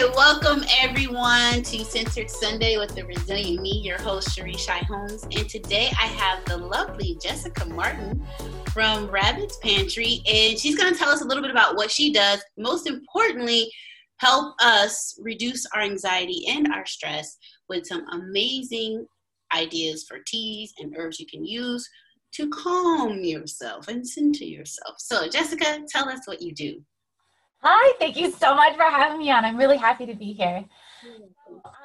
right, welcome everyone to Centered Sunday with the Resilient Me, your host Shy Holmes. And today I have the lovely Jessica Martin from Rabbit's Pantry, and she's going to tell us a little bit about what she does. Most importantly, help us reduce our anxiety and our stress with some amazing ideas for teas and herbs you can use to calm yourself and center yourself. So, Jessica, tell us what you do. Hi, thank you so much for having me on. I'm really happy to be here.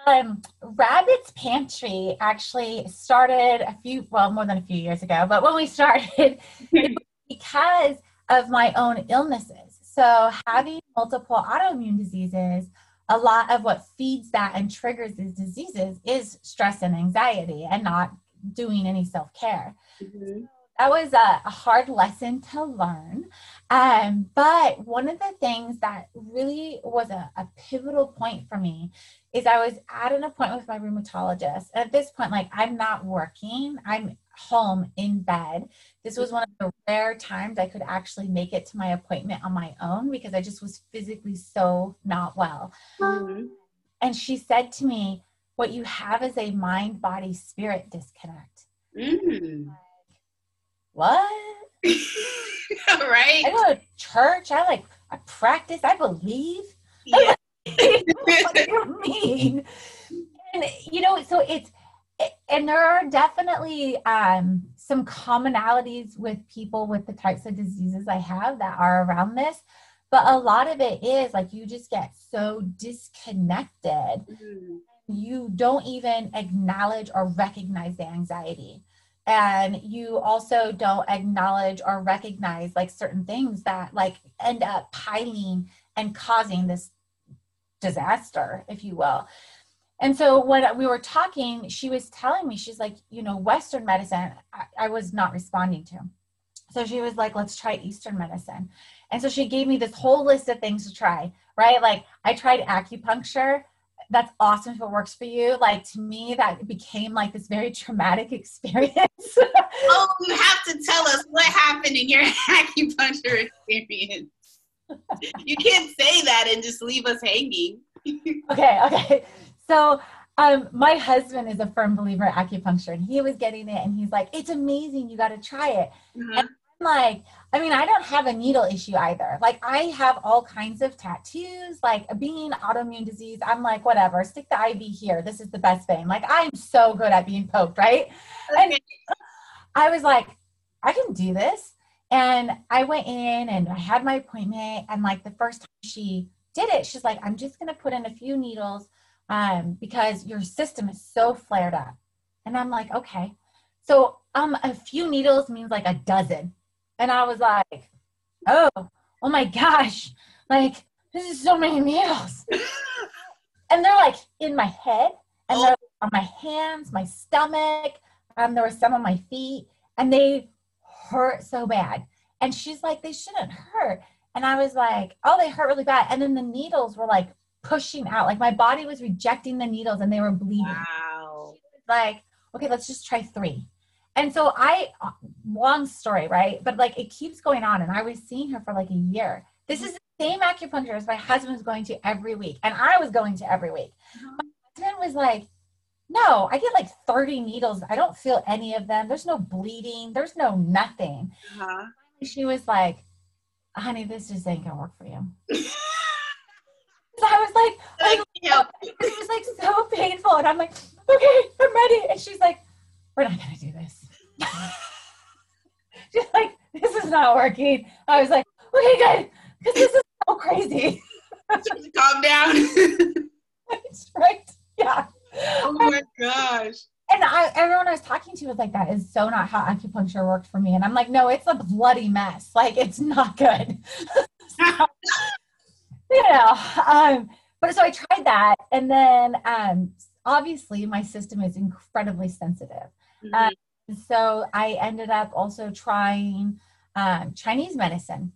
Um, Rabbit's Pantry actually started a few, well, more than a few years ago, but when we started, because of my own illnesses. So, having multiple autoimmune diseases, a lot of what feeds that and triggers these diseases is stress and anxiety and not doing any self care. Mm-hmm. That was a, a, hard lesson to learn. Um, but one of the things that really was a, a pivotal point for me is I was at an appointment with my rheumatologist. At this point, like I'm not working, I'm home in bed. This was one of the rare times I could actually make it to my appointment on my own because I just was physically so not well. Mm-hmm. And she said to me, What you have is a mind body spirit disconnect. Mm. Like, what? right? I go to church. I like, I practice. I believe. Yeah. what do you mean? And, you know, so it's, and there are definitely um, some commonalities with people with the types of diseases I have that are around this. But a lot of it is like you just get so disconnected. Mm-hmm. You don't even acknowledge or recognize the anxiety. And you also don't acknowledge or recognize like certain things that like end up piling and causing this disaster, if you will. And so when we were talking, she was telling me, she's like, you know, Western medicine, I, I, was not responding to. So she was like, let's try Eastern medicine. And so she gave me this whole list of things to try, right? Like I tried acupuncture. That's awesome if it works for you. Like to me, that became like this very traumatic experience. oh, you have to tell us what happened in your acupuncture experience. you can't say that and just leave us hanging. okay, okay. So um, my husband is a firm believer in acupuncture and he was getting it and he's like, it's amazing. You got to try it. Mm-hmm. And like, I mean, I don't have a needle issue either. Like I have all kinds of tattoos, like being autoimmune disease. I'm like, whatever, stick the IV here. This is the best thing. Like I'm so good at being poked, right? Okay. And I was like, I can do this. And I went in and I had my appointment. And like the first time she did it, she's like, I'm just going to put in a few needles um, because your system is so flared up. And I'm like, okay. So um, a few needles means like a dozen. And I was like, oh, oh my gosh, like this is so many needles. and they're like in my head and they're on my hands, my stomach, um, there were some on my feet, and they hurt so bad. And she's like, they shouldn't hurt. And I was like, oh, they hurt really bad. And then the needles were like pushing out. Like my body was rejecting the needles and they were bleeding. Wow. Like, okay, let's just try three. And so I, long story, right? But like it keeps going on. And I was seeing her for like a year. This is the same acupuncture as my husband was going to every week. And I was going to every week. Uh-huh. My husband was like, no, I get like 30 needles. I don't feel any of them. There's no bleeding. There's no nothing. Uh-huh. She was like, honey, this just ain't gonna work for you. so I was like, like yeah. it was like so painful. And I'm like, okay, I'm ready. And she's like, we're not gonna do this. she's like, this is not working. I was like, okay, good, because this is so crazy. Calm down. right? Yeah. Oh my gosh. And I, everyone I was talking to was like, that is so not how acupuncture worked for me. And I'm like, no, it's a bloody mess. Like, it's not good. so, know. Um, but so I tried that. And then um, obviously my system is incredibly sensitive. Mm-hmm. Um, so I ended up also trying um, Chinese medicine.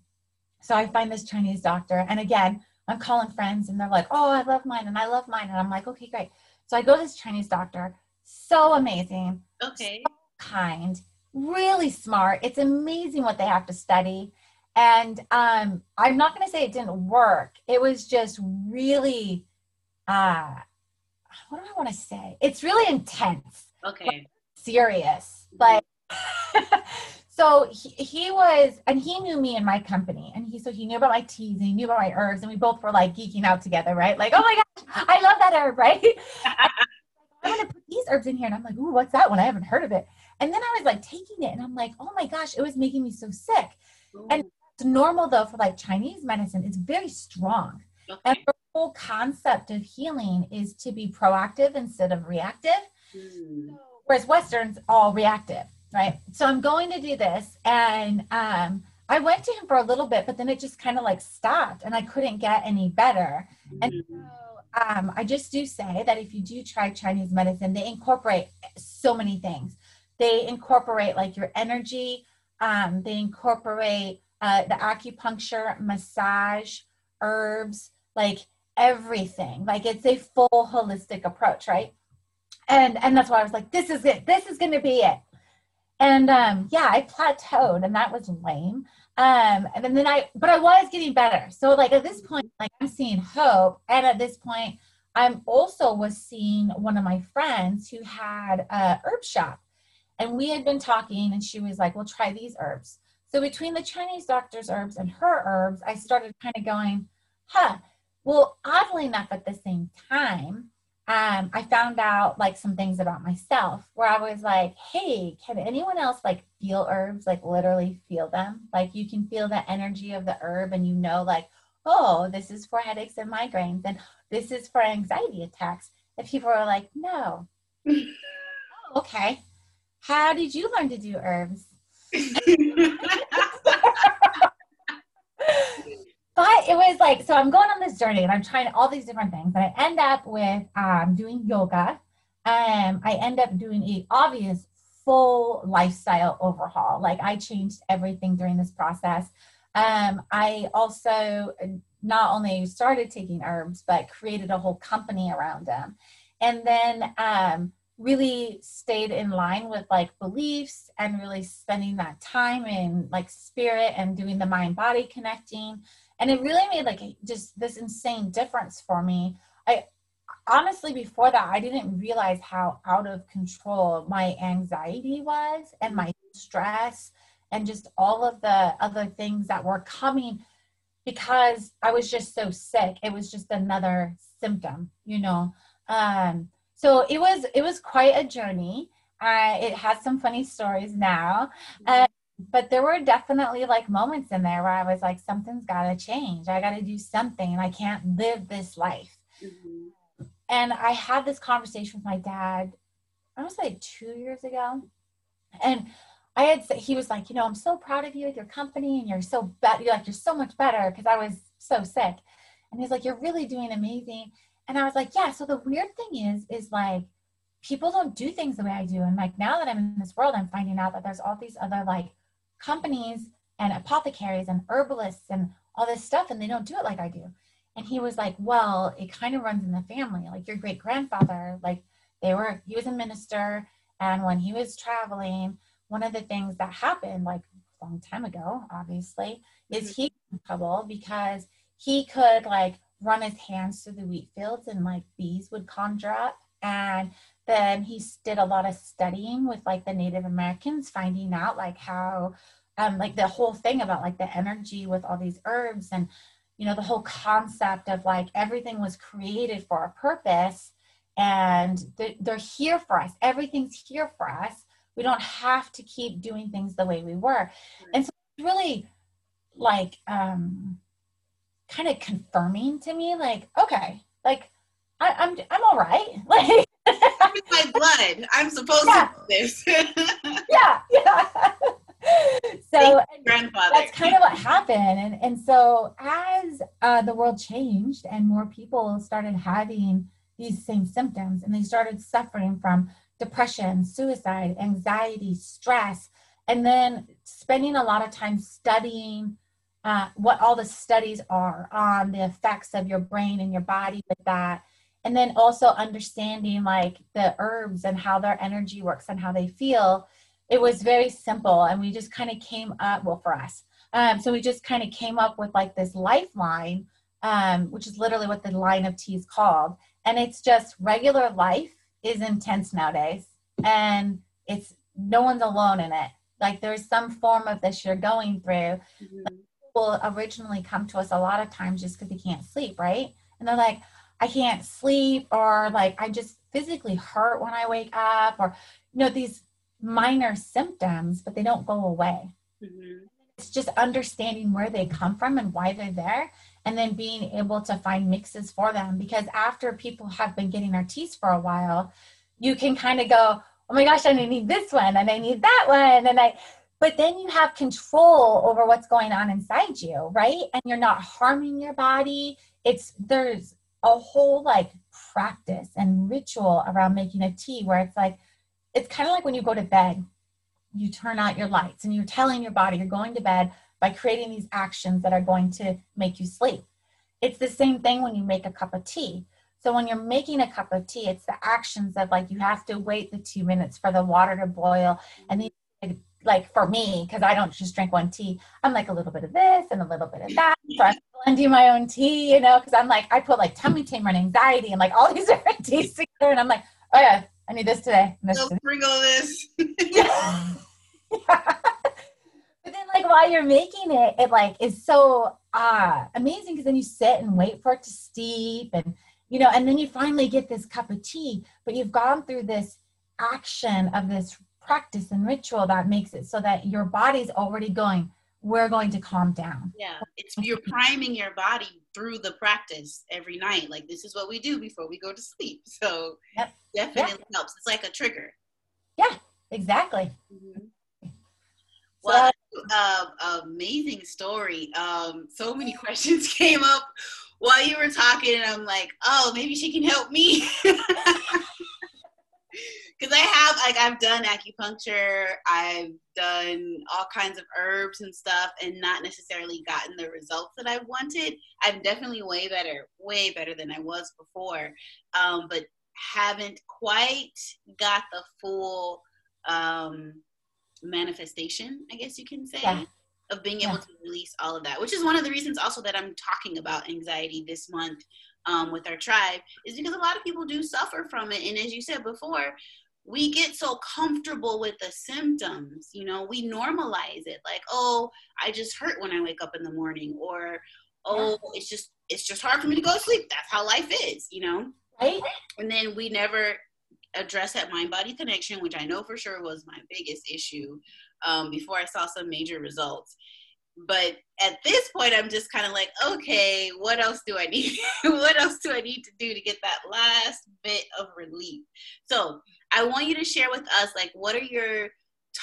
So I find this Chinese doctor. And again, I'm calling friends and they're like, oh, I love mine and I love mine. And I'm like, okay, great. So I go to this Chinese doctor. So amazing. Okay. So kind, really smart. It's amazing what they have to study and um, i'm not going to say it didn't work it was just really uh what do I want to say? It's really intense. Okay. Like, serious. Like so he, he was and he knew me and my company and he so he knew about my teas and he knew about my herbs and we both were like geeking out together, right? Like, oh my gosh, I love that herb, right? I'm gonna put these herbs in here. And I'm like, ooh, what's that one? I haven't heard of it. And then I was like taking it and I'm like, oh my gosh, it was making me so sick. Ooh. And it's normal though for like Chinese medicine, it's very strong. Okay. And the whole concept of healing is to be proactive instead of reactive. Mm. Whereas Western's all reactive, right? So I'm going to do this. And um, I went to him for a little bit, but then it just kind of like stopped and I couldn't get any better. Mm. And so um, I just do say that if you do try Chinese medicine, they incorporate so many things. They incorporate like your energy, um, they incorporate uh, the acupuncture, massage, herbs, like everything. Like it's a full holistic approach, right? And and that's why I was like, this is it. This is going to be it. And um, yeah, I plateaued, and that was lame. Um, and then, I, but I was getting better. So like at this point, like I'm seeing hope. And at this point, I'm also was seeing one of my friends who had a herb shop and we had been talking and she was like, well, try these herbs. So between the Chinese doctor's herbs and her herbs, I started kind of going, huh, well, oddly enough, at the same time, um, I found out like some things about myself where I was like, hey, can anyone else like feel herbs, like literally feel them? Like you can feel the energy of the herb and you know, like, oh, this is for headaches and migraines and this is for anxiety attacks. And people are like, no. oh, okay. How did you learn to do herbs? but it was like so i'm going on this journey and i'm trying all these different things. And i end up with um, doing yoga. Um, i end up doing a obvious full lifestyle overhaul. Like i changed everything during this process. Um, i also not only started taking herbs but created a whole company around them. And then um, really stayed in line with like beliefs and really spending that time in like spirit and doing the mind body connecting and it really made like just this insane difference for me. I honestly before that i didn't realize how out of control my anxiety was and my stress and just all of the other things that were coming because i was just so sick. It was just another symptom you know? Um so it was it was quite a journey. Uh, it has some funny stories now. Uh, but there were definitely like moments in there where I was like, something's got to change. I got to do something. I can't live this life. Mm-hmm. And I had this conversation with my dad, I was like two years ago. And I had said, he was like, you know, I'm so proud of you with your company and you're so better. You're like, you're so much better because I was so sick. And he's like, you're really doing amazing. And I was like, yeah. So the weird thing is, is like, people don't do things the way I do. And like now that I'm in this world, I'm finding out that there's all these other like companies and apothecaries and herbalists and all this stuff and they don't do it like I do. And he was like, Well, it kind of runs in the family. Like your great grandfather, like they were, he was a minister. And when he was traveling, one of the things that happened, like a long time ago, obviously, is mm-hmm. he in trouble because he could like run his hands through the wheat fields and like bees would conjure up. And then he did a lot of studying with like the Native Americans, finding out like how, um, like the whole thing about like the energy with all these herbs and, you know, the whole concept of like everything was created for a purpose and they're, they're here for us. Everything's here for us. We don't have to keep doing things the way we were. And so it's really like, um, kind of confirming to me, like, okay, like I, am I'm, I'm all right. Like my blood. I'm supposed yeah. to do this. yeah, yeah. so grandfather. that's kind of what happened. And and so as uh, the world changed and more people started having these same symptoms and they started suffering from depression, suicide, anxiety, stress, and then spending a lot of time studying uh, what all the studies are on the effects of your brain and your body with that and then also understanding like the herbs and how their energy works and how they feel it was very simple and we just kind of came up well for us um, so we just kind of came up with like this lifeline um, which is literally what the line of tea is called And it's just regular life is intense nowadays. And it's no one's alone in it. Like there's some form of this you're going through. Mm-hmm. Like people originally come to us a lot of times just because they can't sleep, right? And they're like, I can't sleep, or like I just physically hurt when I wake up, or you know, these minor symptoms, but they don't go away. Mm-hmm. It's just understanding where they come from and why they're there, and then being able to find mixes for them. Because after people have been getting their teas for a while, you can kind of go, oh my gosh, I need this one and I need that one. And I, but then you have control over what's going on inside you, right? And you're not harming your body. It's, there's a whole like practice and ritual around making a tea where it's like, it's kind of like when you go to bed, you turn out your lights and you're telling your body you're going to bed by creating these actions that are going to make you sleep. It's the same thing when you make a cup of tea. So when you're making a cup of tea, it's the actions of like you have to wait the two minutes for the water to boil, and then like for me, because I don't just drink one tea, I'm like a little bit of this and a little bit of that. So I'm blending my own tea, you know, because I'm like I put like tummy tamer and anxiety and like all these different teas together, and I'm like, oh yeah, I need this today. This Don't sprinkle this. yeah. yeah. But then like while you're making it, it like is so uh amazing because then you sit and wait for it to steep and you know, and then you finally get this cup of tea, but you've gone through this action of this practice and ritual that makes it so that your body's already going, we're going to calm down. Yeah, it's you're priming your body through the practice every night. Like this is what we do before we go to sleep. So yep. definitely yeah. helps. It's like a trigger. Yeah, exactly. Mm-hmm. Well, uh, amazing story. Um, so many questions came up while you were talking, and I'm like, oh, maybe she can help me. Because I have, like, I've done acupuncture, I've done all kinds of herbs and stuff, and not necessarily gotten the results that I wanted. I'm definitely way better, way better than I was before, um, but haven't quite got the full um, manifestation, I guess you can say. Yeah of being able yeah. to release all of that, which is one of the reasons also that I'm talking about anxiety this month um, with our tribe, is because a lot of people do suffer from it. And as you said before, we get so comfortable with the symptoms, you know, we normalize it like, oh, I just hurt when I wake up in the morning, or oh, it's just it's just hard for me to go to sleep. That's how life is, you know. Right. And then we never address that mind body connection, which I know for sure was my biggest issue um, before I saw some major results. But at this point, I'm just kind of like, okay, what else do I need? what else do I need to do to get that last bit of relief? So I want you to share with us, like, what are your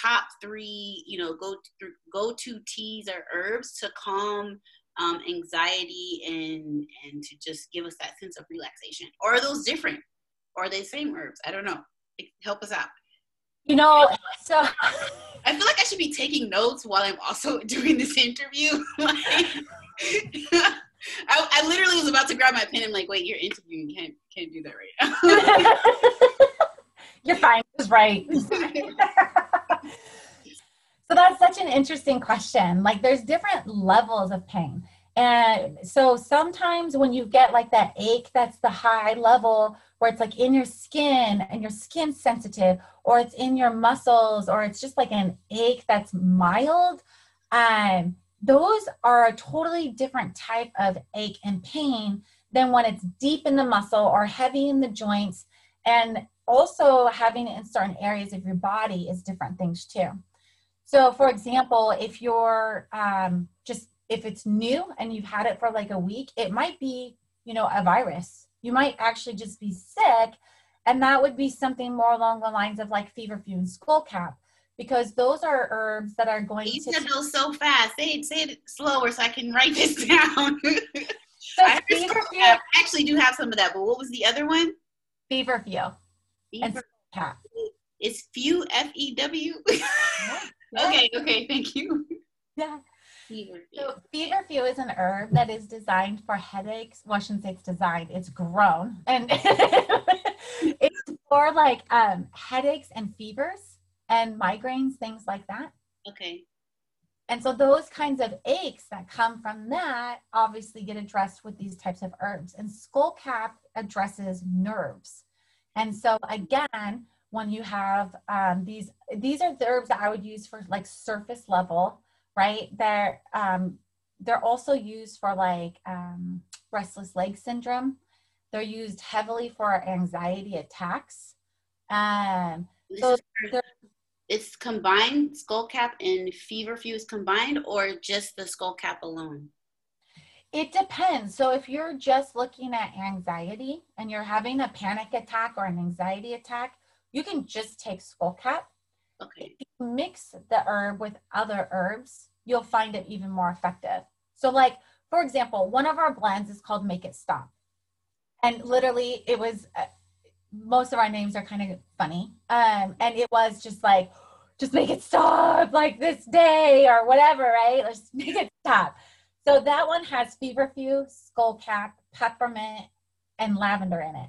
top three, you know, go to, go to teas or herbs to calm um, anxiety and and to just give us that sense of relaxation? Or are those different? Or are they same herbs? I don't know. Help us out. You know, so I feel like I should be taking notes while I'm also doing this interview. like, I, I, literally was about to grab my pen and like, wait, you're interviewing, can't can't do that right now. you're fine. It's right. so that's such an interesting question. Like, there's different levels of pain. And so sometimes when you get like that ache that's the high level where it's like in your skin and your skin sensitive, or it's in your muscles, or it's just like an ache that's mild, um, those are a totally different type of ache and pain than when it's deep in the muscle or heavy in the joints. And also having it in certain areas of your body is different things too. So, for example, if you're um, just if it's new and you've had it for like a week, it might be, you know, a virus you might actually just be sick. And that would be something more along the lines of like feverfew and skullcap, because those are herbs that are going you to. You said those so fast. Say it, say it slower so I can write this down. so I actually do have some of that, but what was the other one? Feverfew. Fever. And skullcap. It's few F E W. Okay, okay, thank you. Yeah. Feverfew. So feverfew is an herb that is designed for headaches. Well, I shouldn't say it's designed; it's grown, and it's for like um, headaches and fevers and migraines, things like that. Okay. And so those kinds of aches that come from that obviously get addressed with these types of herbs. And skullcap addresses nerves. And so again, when you have um, these, these are the herbs that I would use for like surface level, right? They're um, they're also used for like um, restless leg syndrome. They're used heavily for anxiety attacks. Um, so it's combined skull cap and feverfew is combined or just the skull cap alone? It depends. So if you're just looking at anxiety and you're having a panic attack or an anxiety attack, you can just take skull cap. Okay. Mix the herb with other herbs, you'll find it even more effective. So like, for example, one of our blends is called Make It Stop. And literally it was, uh, most of our names are kind of funny. Um, and it was just like, just make it stop like this day or whatever, right? Let's make it stop. So that one has feverfew, skullcap, peppermint, and lavender in it.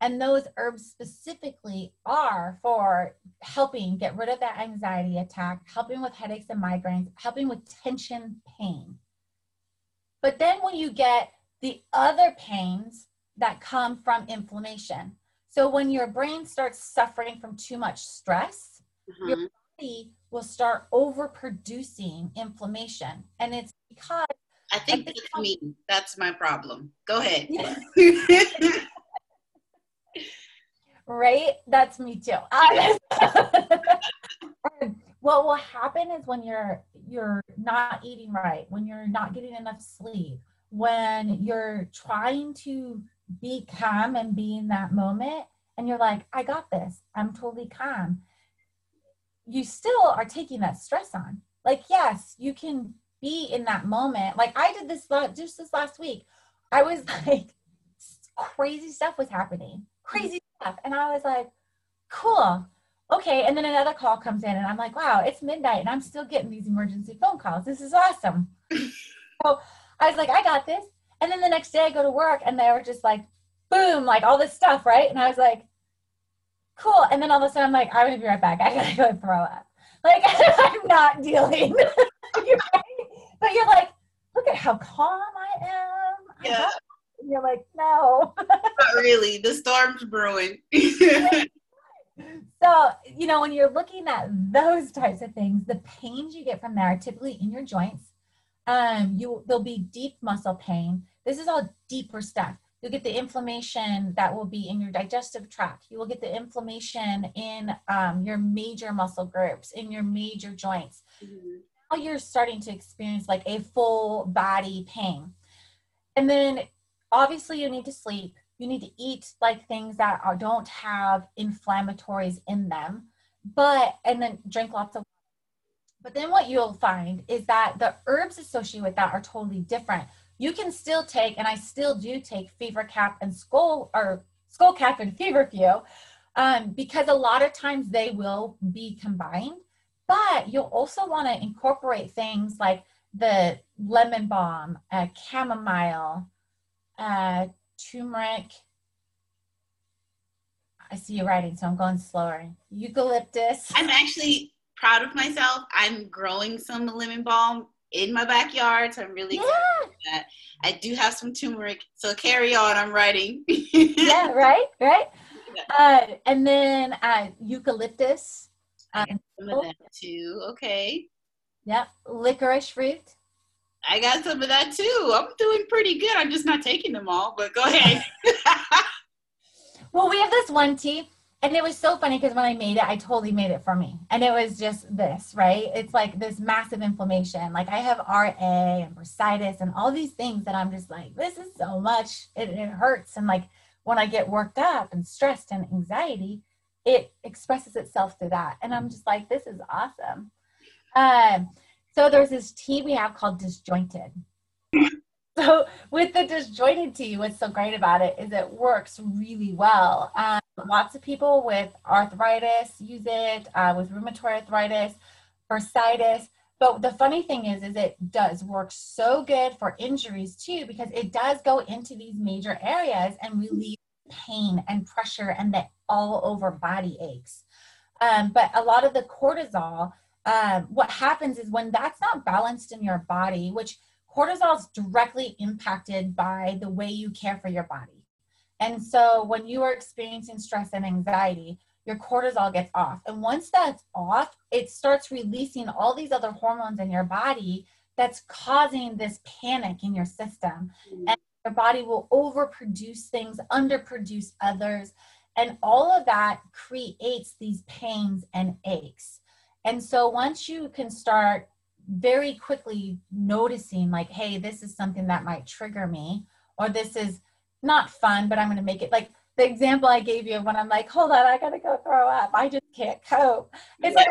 And those herbs specifically are for helping get rid of that anxiety attack, helping with headaches and migraines, helping with tension pain. But then when you get the other pains that come from inflammation. So when your brain starts suffering from too much stress, mm-hmm. your body will start overproducing inflammation. And it's because I think that's me. That's my problem. Go ahead. right? That's me too. what will happen is when you're you're not eating right, when you're not getting enough sleep, when you're trying to be calm and be in that moment and you're like, I got this. I'm totally calm. You still are taking that stress on. Like, yes, you can be in that moment. Like I did this just this last week. I was like, crazy stuff was happening, crazy stuff. And I was like, cool. Okay. And then another call comes in and I'm like, wow, it's midnight and I'm still getting these emergency phone calls. This is awesome. so I was like, I got this. And then the next day I go to work and they were just like, boom, like all this stuff, right? And I was like, cool. And then all of a sudden I'm like, I'm gonna be right back. I gotta go throw up. Like I'm not dealing. but you're like, look at how calm I am. Yeah. You're like, no. Not really. The storm's brewing. so, you know, when you're looking at those types of things, the pains you get from there are typically in your joints. Um, you there'll be deep muscle pain. This is all deeper stuff. You'll get the inflammation that will be in your digestive tract. You will get the inflammation in um, your major muscle groups, in your major joints. Mm-hmm now you're starting to experience like a full body pain. And then obviously you need to sleep. You need to eat like things that are, don't have inflammatories in them, but and then drink lots of but then what you'll find is that the herbs associated with that are totally different. You can still take, and I still do take fever cap and skull or skull cap and feverfew, um, because a lot of times they will be combined. But you'll also want to incorporate things like the lemon balm, uh, chamomile, uh, turmeric. I see you writing, so I'm going slower. Eucalyptus. I'm actually proud of myself. I'm growing some lemon balm in my backyard, so I'm really yeah. I do have some turmeric, so carry on. I'm writing. yeah, right, right. Uh, and then uh, eucalyptus. Um, some of that too. Okay. Yep. Licorice fruit. I got some of that too. I'm doing pretty good. I'm just not taking them all, but go ahead. well, we have this one tea, and it was so funny because when I made it, I totally made it for me. And it was just this, right? It's like this massive inflammation. Like I have RA and bursitis and all these things that I'm just like, this is so much. It, it hurts. And like when I get worked up and stressed and anxiety, it expresses itself through that. And I'm just like, this is awesome. Um, so there's this tea we have called disjointed. So with the disjointed tea, what's so great about it is it works really well. Um, lots of people with arthritis use it, uh, with rheumatoid arthritis, bursitis. But the funny thing is, is it does work so good for injuries too, because it does go into these major areas and relieve pain and pressure and the all over body aches. Um, but a lot of the cortisol, um, what happens is when that's not balanced in your body, which cortisol is directly impacted by the way you care for your body. And so when you are experiencing stress and anxiety, your cortisol gets off. And once that's off, it starts releasing all these other hormones in your body that's causing this panic in your system. Mm-hmm. And your body will overproduce things, underproduce others. And all of that creates these pains and aches. And so once you can start very quickly noticing, like, hey, this is something that might trigger me, or this is not fun, but I'm going to make it like the example I gave you of when I'm like, hold on, I got to go throw up. I just can't cope. It's like,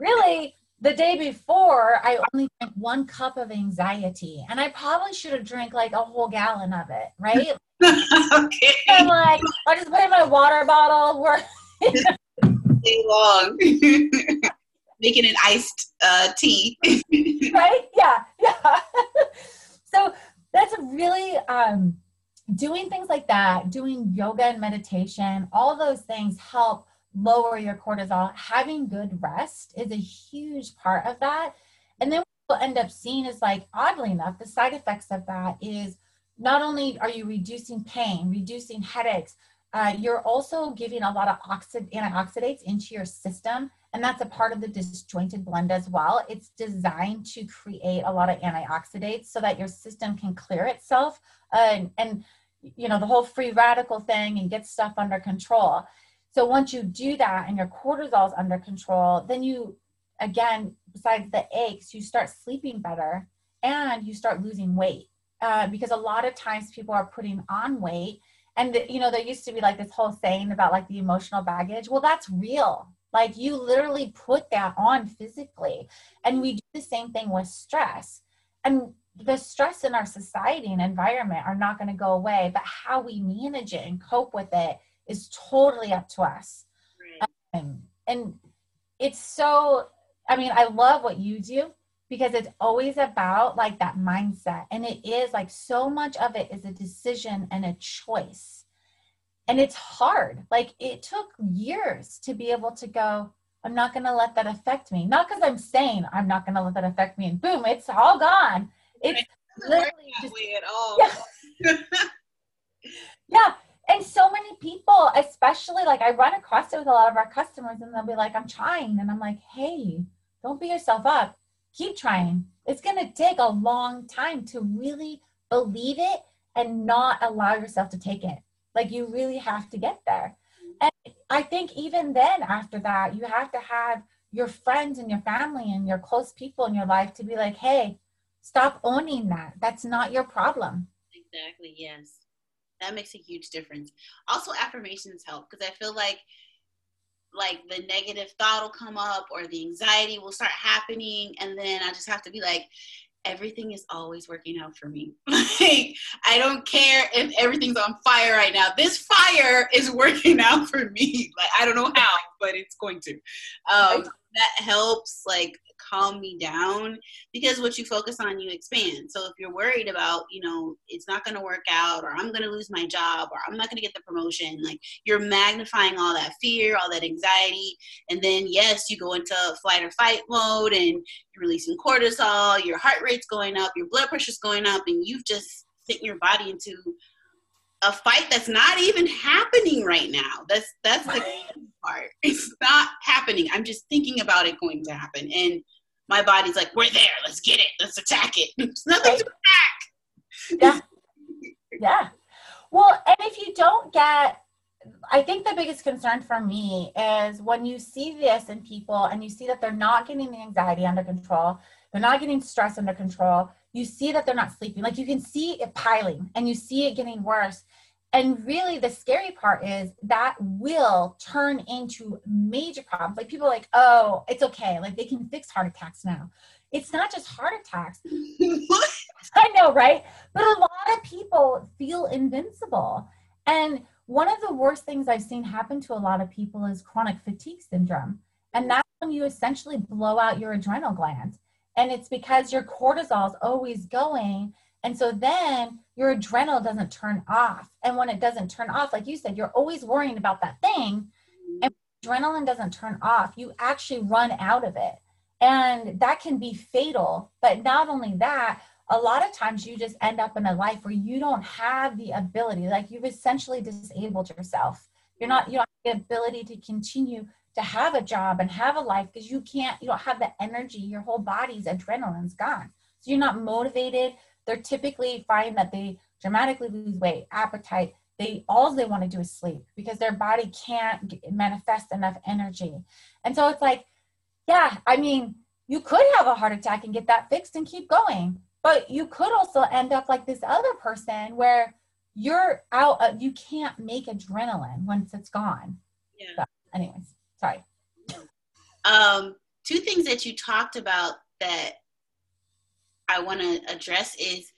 really, the day before, I only drank one cup of anxiety, and I probably should have drank like a whole gallon of it, right? okay. I'm like, I just put in my water bottle. We're long. Making an iced uh, tea. right? Yeah, yeah. so that's really um, doing things like that, doing yoga and meditation, all those things help lower your cortisol. Having good rest is a huge part of that. And then what we'll end up seeing is like, oddly enough, the side effects of that is not only are you reducing pain, reducing headaches, uh, you're also giving a lot of oxid- antioxidants into your system. And that's a part of the disjointed blend as well. It's designed to create a lot of antioxidants so that your system can clear itself and, and you know, the whole free radical thing and get stuff under control. So once you do that and your cortisol is under control, then you, again, besides the aches, you start sleeping better and you start losing weight. Uh, because a lot of times people are putting on weight and you know there used to be like this whole saying about like the emotional baggage well that's real like you literally put that on physically and we do the same thing with stress and the stress in our society and environment are not going to go away but how we manage it and cope with it is totally up to us. Right. Um, and it's so, I mean, I love what you do because it's always about like that mindset. And it is like so much of it is a decision and a choice. And it's hard. Like it took years to be able to go, I'm not going to let that affect me. Not because I'm saying I'm not going to let that affect me and boom, it's all gone. It's literally just, at all. Yeah. yeah and so many people especially like i run across it with a lot of our customers and they'll be like i'm trying and i'm like hey don't beat yourself up keep trying it's going to take a long time to really believe it and not allow yourself to take it like you really have to get there. And i think even then after that you have to have your friends and your family and your close people in your life to be like hey stop owning that. That's not your problem. Exactly yes. That makes a huge difference. Also affirmations help because i feel like like the negative thought will come up or the anxiety will start happening and then i just have to be like everything is always working out for me. Like i don't care if everything's on fire right now. This fire is working out for me. Like i don't know how but it's going to. Um, that helps like calm me down because what you focus on you expand. So if you're worried about you know it's not going to work out or i'm going to lose my job or i'm not going to get the promotion like you're magnifying all that fear all that anxiety and then yes you go into flight or fight mode and you're releasing cortisol your heart rate's going up your blood pressure's going up and you've just sent your body into a fight that's not even happening right now. That's that's the part. It's not happening. I'm just thinking about it going to happen, and my body's like, "We're there. Let's get it. Let's attack it." It's nothing right. to attack. Yeah, yeah. Well, and if you don't get, I think the biggest concern for me is when you see this in people and you see that they're not getting the anxiety under control, they're not getting stress under control. You see that they're not sleeping. Like you can see it piling, and you see it getting worse and really, the scary part is that will turn into major problems. Like people are like, oh, it's okay. Like they can fix heart attacks now. It's not just heart attacks. I know, right? But a lot of people feel invincible. And one of the worst things I've seen happen to a lot of people is chronic fatigue syndrome. And mm. that's when you essentially blow out your adrenal gland. And it's because your cortisol is always going and so then your adrenal doesn't turn off. And when it doesn't turn off, like you said, you're always worrying about that thing. And adrenaline doesn't turn off, you actually run out of it. And that can be fatal. But not only that, a lot of times you just end up in a life where you don't have the ability, like you've essentially disabled yourself. You're not, you don't have the ability to continue to have a job and have a life because you can't, you don't have the energy. Your whole body's adrenaline's gone. So you're not motivated. They're typically find that they dramatically lose weight, appetite. They all they want to do is sleep because their body can't manifest enough energy. And so it's like, yeah, I mean, you could have a heart attack and get that fixed and keep going but you could also end up like this other person where you're out uh, you can't make adrenaline once it's gone yeah so, anyways sorry um two things that you talked about that i want to address is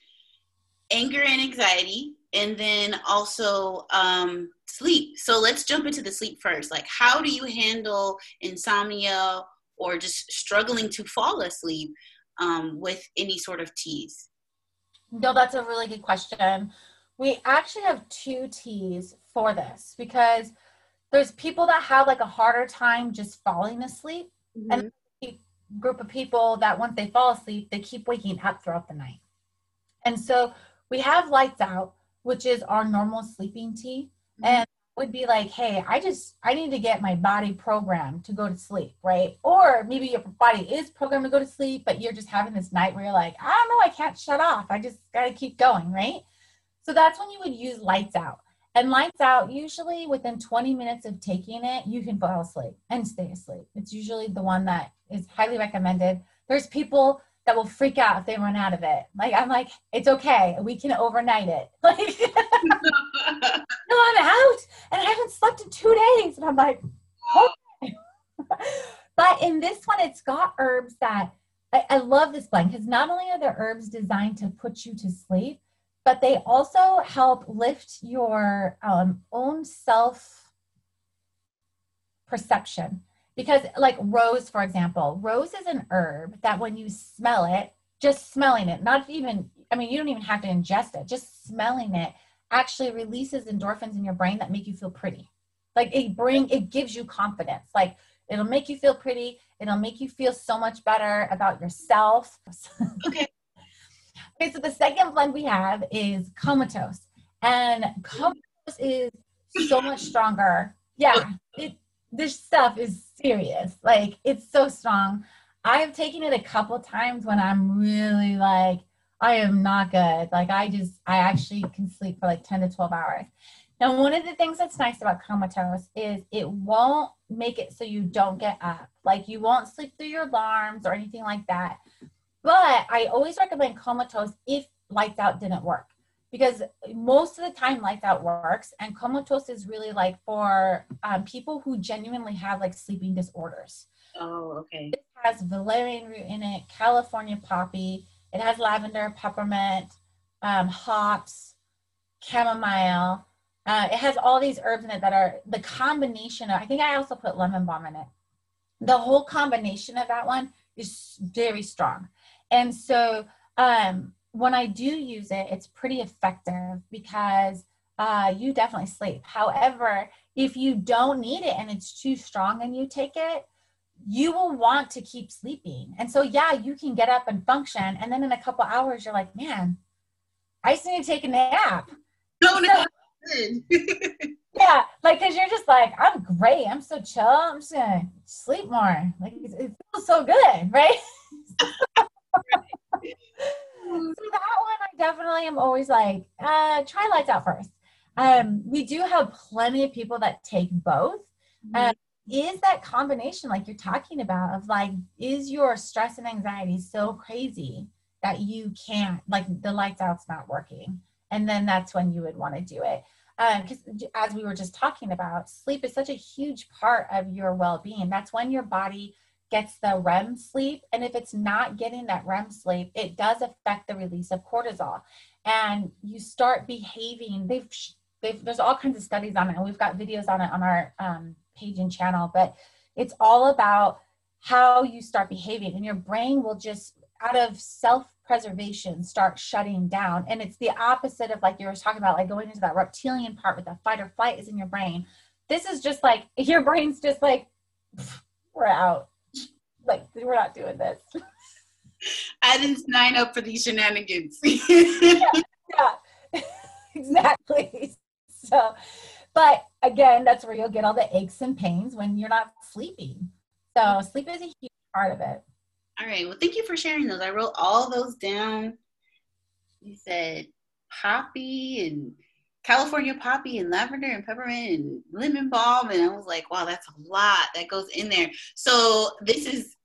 anger and anxiety and then also um sleep so let's jump into the sleep first like how do you handle insomnia or just struggling to fall asleep um, with any sort of teas? No, that's a really good question. We actually have two teas for this because there's people that have like a harder time just falling asleep, mm-hmm. and group of people that once they fall asleep, they keep waking up throughout the night. And so we have lights out, which is our normal sleeping tea. Mm-hmm. And would be like, hey, I just I need to get my body programmed to go to sleep, right? Or maybe your body is programmed to go to sleep, but you're just having this night where you're like, I don't know, I can't shut off. I just gotta keep going, right? So that's when you would use lights out. And lights out, usually within 20 minutes of taking it, you can fall asleep and stay asleep. It's usually the one that is highly recommended. There's people that will freak out if they run out of it. Like I'm like, it's okay. We can overnight it. Like no, I'm out and I haven't slept in two days. And I'm like, okay. but in this one, it's got herbs that I, I love this blend because not only are the herbs designed to put you to sleep, but they also help lift your um, own self perception. Because like rose for example rose is an herb that when you smell it just smelling it not even i mean you don't even have to ingest it just smelling it actually releases endorphins in your brain that make you feel pretty. Like it bring it gives you confidence. Like it'll make you feel pretty. It'll make you feel so much better about yourself. Okay okay so the second blend we have is comatose and comatose is so much stronger yeah it this stuff is serious. Like it's so strong. I have taken it a couple times when I'm really like, I am not good. Like I just, I actually can sleep for like 10 to 12 hours. Now, one of the things that's nice about comatose is it won't make it so you don't get up. Like you won't sleep through your alarms or anything like that. But I always recommend comatose if lights out didn't work because most of the time lights out works and comatose is really like for um, people who genuinely have like sleeping disorders. Oh okay. It has valerian root in it california poppy it has lavender peppermint um, hops chamomile uh, it has all these herbs in it that are the combination of, i think i also put lemon balm in it. The whole combination of that one is very strong and so um, when I do use it, it's pretty effective because uh, you definitely sleep. However, if you don't need it and it's too strong and you take it, you will want to keep sleeping. And so, yeah, you can get up and function. And then in a couple hours, you're like, man, I just need to take a nap. No, no. yeah, like, cause you're just like, I'm great. I'm so chill. I'm just gonna sleep more. Like, it feels so good, right? so that one I definitely am always like, uh, try lights out first. Um, we do have plenty of people that take both. Mm-hmm. Um, is that combination like you're talking about of like, is your stress and anxiety so crazy that you can't like the lights out's not working? And then that's when you would want to do it. Because um, as we were just talking about, sleep is such a huge part of your well being. That's when your body gets the REM sleep. And if it's not getting that REM sleep, it does affect the release of cortisol. And you start behaving, they've, they've there's all kinds of studies on it, and we've got videos on it on our um, page and channel, but it's all about how you start behaving, and your brain will just, out of self preservation, start shutting down. And it's the opposite of like you were talking about, like going into that reptilian part with the fight or flight is in your brain. This is just like your brain's just like, we're out like we're not doing this I didn't sign up for these shenanigans. yeah, yeah. exactly. So, but again, that's where you'll get all the aches and pains when you're not sleeping. So, sleep is a huge part of it. All right. Well, thank you for sharing those. I wrote all those down. You said poppy and California poppy and lavender and peppermint and lemon balm. And I was like, wow, that's a lot that goes in there. So this is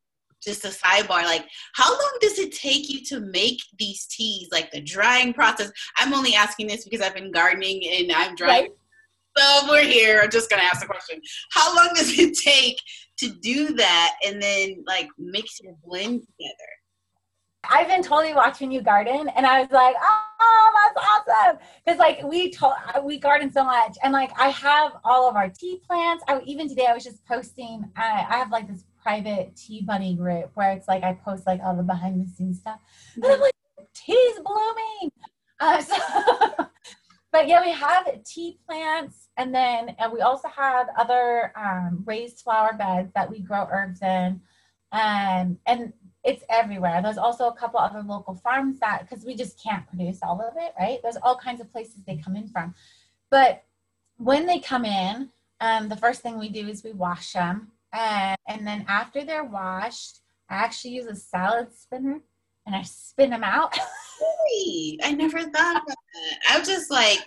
just a sidebar. Like, how long does it take you to make these teas? Like the drying process. I'm only asking this because I've been gardening and I'm drying. Right. So we're here. I'm just gonna ask the question. How long does it take to do that and then like mix your blend together? I've been totally watching you garden, and I was like, "Oh, that's awesome!" Because like we to- we garden so much, and like I have all of our tea plants. I even today I was just posting. I, I have like this private tea bunny group where it's like I post like all the behind the scenes stuff, and I'm like, "Tea's blooming!" Uh, so but yeah, we have tea plants, and then and we also have other um, raised flower beds that we grow herbs in, um, and it's everywhere. There's also a couple other local farms that because we just can't produce all of it, right? There's all kinds of places they come in from. But when they come in, um, the first thing we do is we wash them. And, and then after they're washed, I actually use a salad spinner and I spin them out. really? I never thought about that. I'm just like,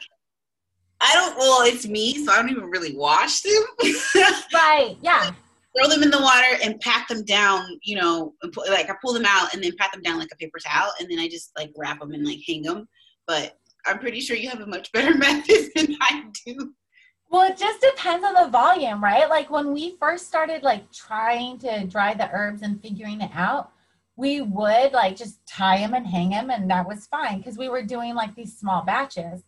I don't, well, it's me, so I don't even really wash them. right, yeah throw them in the water and pat them down, you know, like I pull them out and then pat them down like a paper towel, and then I just like wrap them and like hang them. But I'm pretty sure you have a much better method than I do. Well, it just depends on the volume, right? Like when we first started like trying to dry the herbs and figuring it out, we would like just tie them and hang them and that was fine because we were doing like these small batches.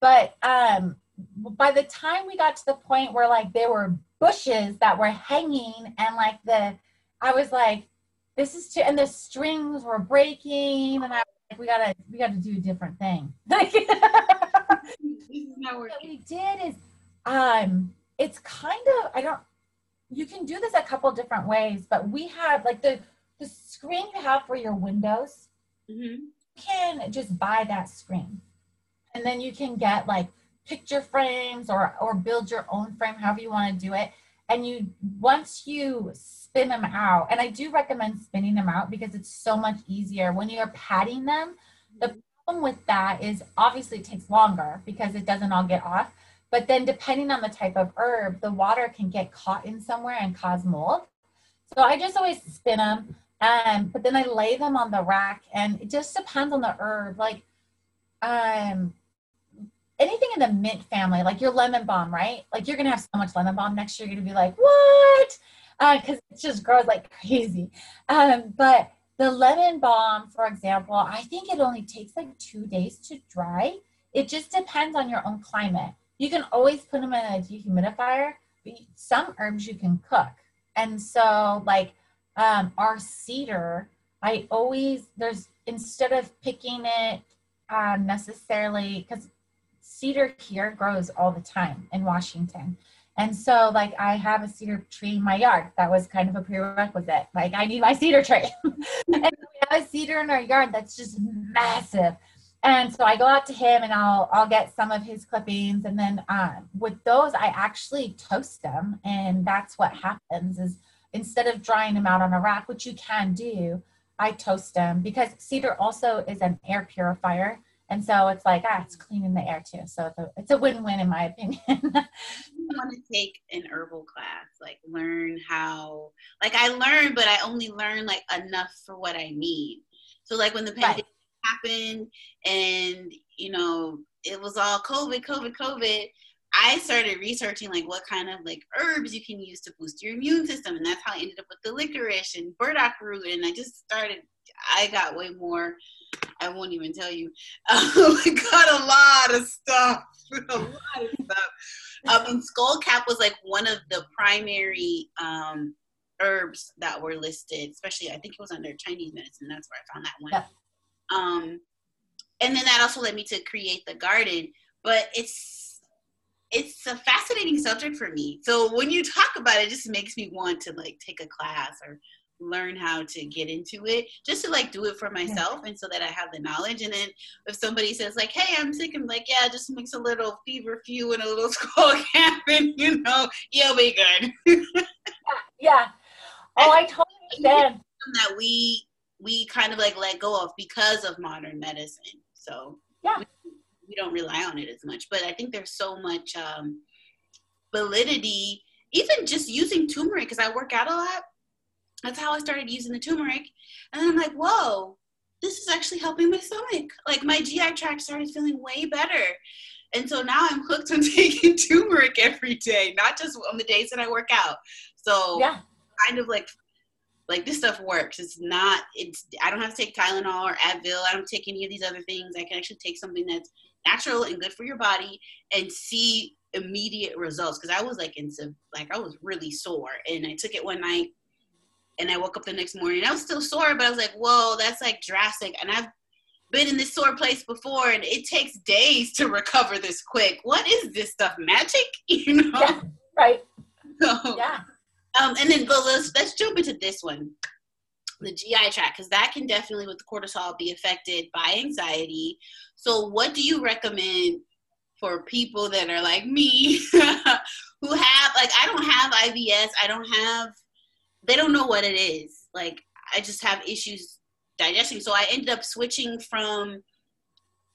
But um by the time we got to the point where like they were bushes that were hanging and like the I was like, this is too and the strings were breaking and I was like, we gotta we gotta do a different thing. what we did is um it's kind of I don't you can do this a couple different ways, but we have like the the screen you have for your windows, mm-hmm. you can just buy that screen. And then you can get like picture frames or or build your own frame however you want to do it and you once you spin them out and i do recommend spinning them out because it's so much easier when you're patting them the problem with that is obviously it takes longer because it doesn't all get off but then depending on the type of herb the water can get caught in somewhere and cause mold so i just always spin them um, but then i lay them on the rack and it just depends on the herb like um anything in the mint family, like your lemon balm, right? Like you're gonna have so much lemon balm next year, you're gonna be like, what? Because uh, it just grows like crazy. Um, but the lemon balm, for example, I think it only takes like two days to dry. It just depends on your own climate. You can always put them in a dehumidifier, but some herbs you can cook. And so, like um, our cedar, I always there's instead of picking it uh, necessarily because cedar here grows all the time in Washington. And so, like, I have a cedar tree in my yard. That was kind of a prerequisite. Like, I need my cedar tree. and we have a cedar in our yard that's just massive. And so I go out to him and I'll I'll get some of his clippings. And then um, with those, I actually toast them. And that's what happens is instead of drying them out on a rack, which you can do, I toast them because cedar also is an air purifier. And so it's like, ah, it's cleaning the air too. So it's a, it's a win-win in my opinion. I want to take an herbal class, like learn how, like I learned, but I only learned like enough for what I need. So like when the pandemic right. Happened and, you know, it was all COVID, COVID, COVID, I started researching like what kind of like herbs you can use to boost your immune system. And that's how I ended up with the licorice and burdock root. And I just started, I got way more I won't even tell you. We got a lot of stuff. A lot of stuff. Um, and was like one of the primary um, herbs that were listed, especially I think it was under Chinese medicine. That's where I found that one. Yeah. Um, and then that also led me to create the garden. But it's it's a fascinating subject for me. So when you talk about it, it just makes me want to like take a class or learn how to get into it just to like do it for myself and so that I have the knowledge. And then if somebody says like, "Hey, I'm sick," I'm like, "Yeah, just mix a little feverfew and a little skull cap, and you know, you'll be good." yeah, yeah. Oh, I totally understand. That we we kind of like let go of because of modern medicine. So yeah, we, we don't rely on it as much. But I think there's so much um, validity, even just using turmeric because I work out a lot that's how I started using the turmeric. And then I'm like, whoa, this is actually helping my stomach. Like my GI tract started feeling way better. And so now I'm hooked on taking turmeric every day, not just on the days that I work out. So yeah, kind of like like this stuff works. It's not it's I don't have to take Tylenol or Advil. I don't take any of these other things. I can actually take something that's natural and good for your body and see immediate results because I was like in like I was really sore and I took it one night and I woke up the next morning. I was still sore, but I was like, whoa, that's like drastic. And I've been in this sore place before, and it takes days to recover this quick. What is this stuff? Magic? You know? Yeah, right. So, yeah. Um, and then but let's let's jump into this one, the GI tract, because that can definitely with the cortisol be affected by anxiety. So, what do you recommend for people that are like me, who have like I don't have IBS, I don't have they don't know what it is. Like I just have issues digesting. So I ended up switching from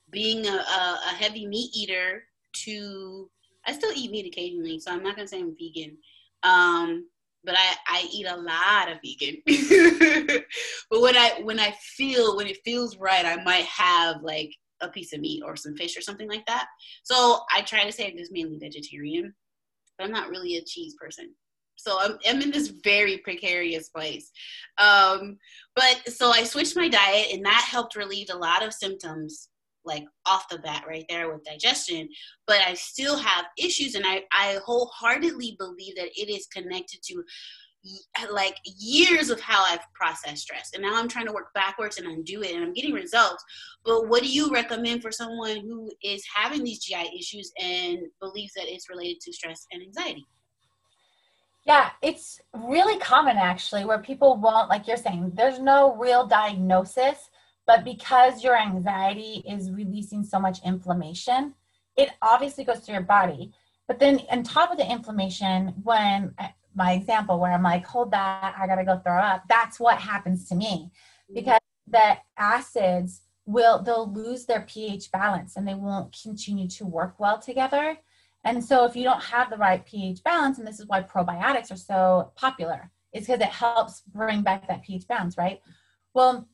being a, a, a heavy meat eater to I still eat meat occasionally, so I'm not gonna say I'm vegan. Um, but I, I eat a lot of vegan. but when I when I feel when it feels right, I might have like a piece of meat or some fish or something like that. So I try to say I'm just mainly vegetarian, but I'm not really a cheese person. So I'm, I'm in this very precarious place. Um, but so I switched my diet, and that helped relieve a lot of symptoms like off the bat right there with digestion but i still have issues and i i wholeheartedly believe that it is connected to like years of how I've processed stress. And now I'm trying to work backwards and undo it and I'm getting results. But what do you recommend for someone who is having these GI issues and believes that it's related to stress and anxiety? Yeah, it's really common actually where people won't, like you're saying, there's no real diagnosis, but because your anxiety is releasing so much inflammation, it obviously goes through your body. But then, on top of the inflammation, when my example where I'm like, hold that, I gotta go throw up, that's what happens to me mm-hmm. because the acids will, they'll lose their pH balance and they won't continue to work well together. And so if you don't have the right pH balance, and this is why probiotics are so popular, is because it helps bring back that pH balance, right? Well,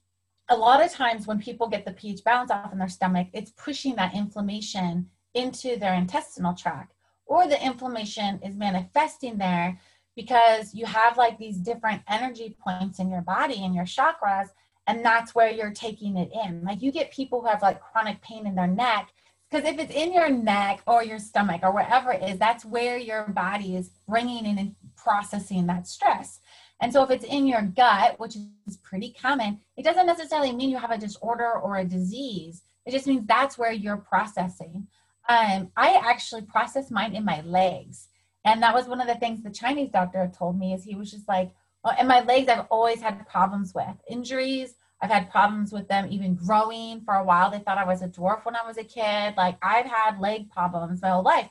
a lot of times when people get the pH balance off in their stomach, it's pushing that inflammation into their intestinal tract, or the inflammation is manifesting there because you have like these different energy points in your body and your chakras, and that's where you're taking it in. Like you get people who have like chronic pain in their neck because if it's in your neck or your stomach or wherever it is, that's where your body is bringing in and processing that stress. And so if it's in your gut, which is pretty common, it doesn't necessarily mean you have a disorder or a disease. It just means that's where you're processing. Um, I actually process mine in my legs. And that was one of the things the Chinese doctor told me is he was just like, oh, and my legs I've always had problems with injuries, I've had problems with them even growing for a while. They thought I was a dwarf when I was a kid. Like I've had leg problems my whole life.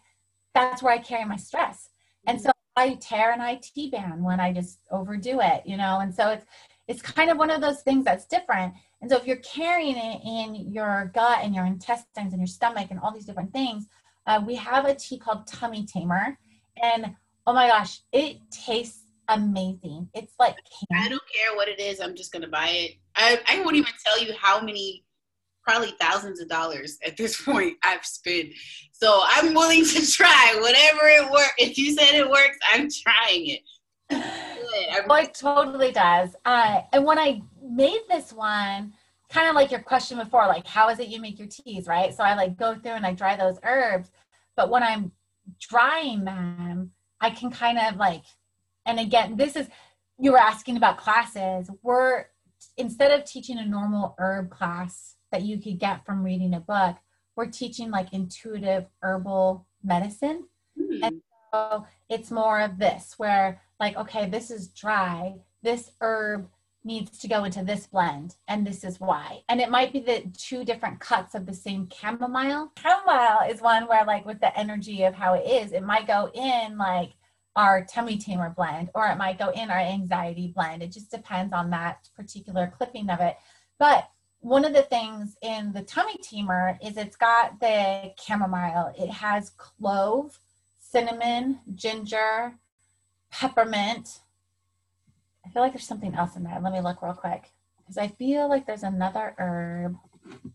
That's where I carry my stress. And so I tear an IT band when I just overdo it, you know. And so it's it's kind of one of those things that's different. And so if you're carrying it in your gut and your intestines and your stomach and all these different things, uh, we have a tea called Tummy Tamer. And oh my gosh, it tastes amazing. It's like candy. I don't care what it is. I'm just gonna buy it. I, I won't even tell you how many, probably thousands of dollars at this point I've spent. So I'm willing to try whatever it works. If you said it works, I'm trying it. well, it totally does. Uh, and when I made this one, kind of like your question before, like how is it you make your teas, right? So I like go through and I dry those herbs, but when I'm drying them, I can kind of like and again this is you were asking about classes we're instead of teaching a normal herb class that you could get from reading a book we're teaching like intuitive herbal medicine. Mm. and so it's more of this where like okay this is dry this herb needs to go into this blend and this is why. And it might be the two different cuts of the same chamomile. Chamomile is one where like with the energy of how it is it might go in like our tummy tamer blend or it might go in our anxiety blend. It just depends on that particular clipping of it. But one of the things in the tummy tamer is it's got the chamomile it has clove cinnamon ginger peppermint I feel like there's something else in there. Let me look real quick because I feel like there's another herb.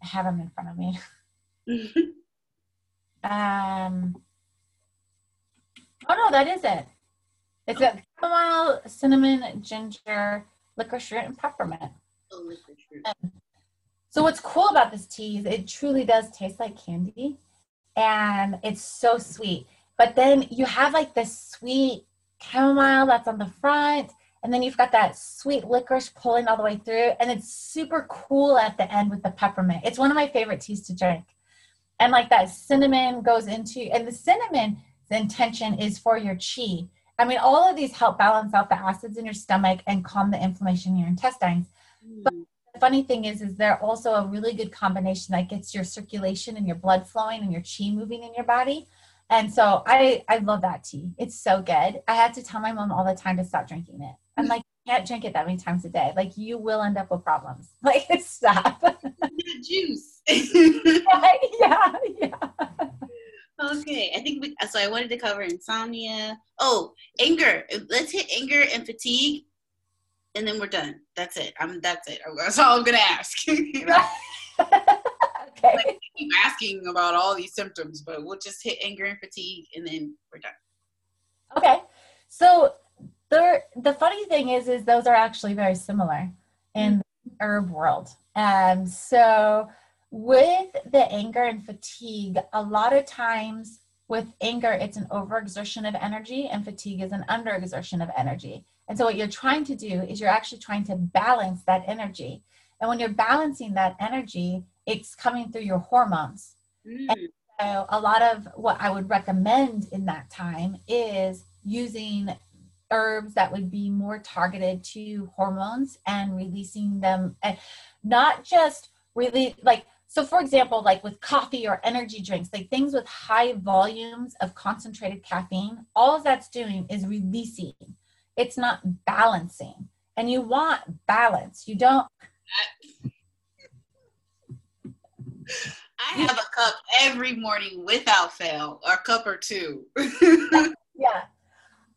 I have them in front of me. um. Oh no, that is it. It's got chamomile, cinnamon, ginger, licorice root, and peppermint. Oh, licorice root. Um, so what's cool about this tea is it truly does taste like candy, and it's so sweet. But then you have like this sweet chamomile that's on the front and then you've got that sweet licorice pulling all the way through and it's super cool at the end with the peppermint it's one of my favorite teas to drink and like that cinnamon goes into and the cinnamon the intention is for your chi i mean all of these help balance out the acids in your stomach and calm the inflammation in your intestines mm. but funny thing is is they're also a really good combination that gets your circulation and your blood flowing and your chi moving in your body and so I I love that tea. It's so good. I had to tell my mom all the time to stop drinking it. I'm like, can't drink it that many times a day. Like you will end up with problems. Like stop. Juice. yeah, yeah, yeah. Okay, I think we, so. I wanted to cover insomnia. Oh, anger. Let's hit anger and fatigue, and then we're done. That's it. I'm. That's it. That's all I'm gonna ask. okay. Like, keep asking about all these symptoms, but we'll just hit anger and fatigue, and then we're done. Okay. So the the funny thing is, is those are actually very similar in mm. the herb world. And so with the anger and fatigue, a lot of times with anger, it's an overexertion of energy, and fatigue is an underexertion of energy. And so, what you're trying to do is you're actually trying to balance that energy. And when you're balancing that energy, it's coming through your hormones. Mm. So a lot of what I would recommend in that time is using herbs that would be more targeted to hormones and releasing them and not just really like so for example like with coffee or energy drinks like things with high volumes of concentrated caffeine all that's doing is releasing it's not balancing and you want balance you don't I have a cup every morning without fail, or a cup or two. yeah.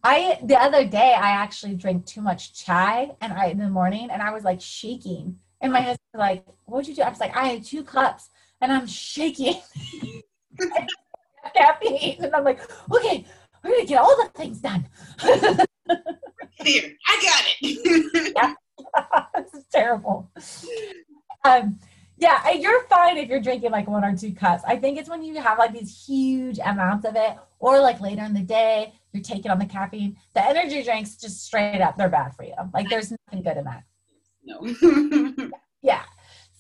I the other day I actually drank too much chai and I in the morning and I was like shaking. And my husband was like, What'd you do? I was like, I had two cups and I'm shaking. caffeine. And I'm like, okay, we're gonna get all the things done. Here, I got it. yeah. this is terrible. Um, yeah, you're fine if you're drinking like one or two cups. I think it's when you have like these huge amounts of it, or like later in the day, you're taking on the caffeine. The energy drinks, just straight up, they're bad for you. Like there's nothing good in that. No. yeah.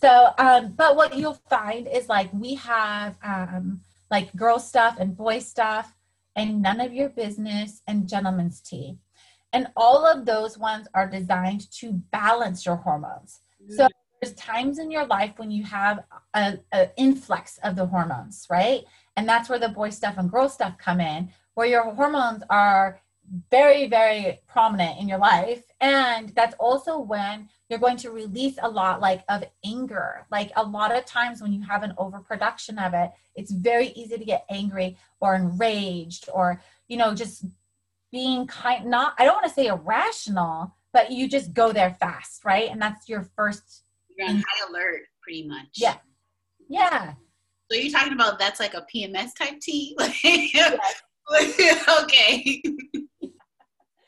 So, um, but what you'll find is like we have um, like girl stuff and boy stuff, and none of your business and gentleman's tea. And all of those ones are designed to balance your hormones. So mm. there's times in your life when you have an influx of the hormones, right? And that's where the boy stuff and girl stuff come in, where your hormones are very, very prominent in your life. And that's also when you're going to release a lot like of anger. Like a lot of times when you have an overproduction of it, it's very easy to get angry or enraged or, you know, just being kind, not, I don't want to say irrational, but you just go there fast, right? And that's your first you're on high alert, pretty much. Yeah. Yeah. So you're talking about that's like a PMS type tea? okay.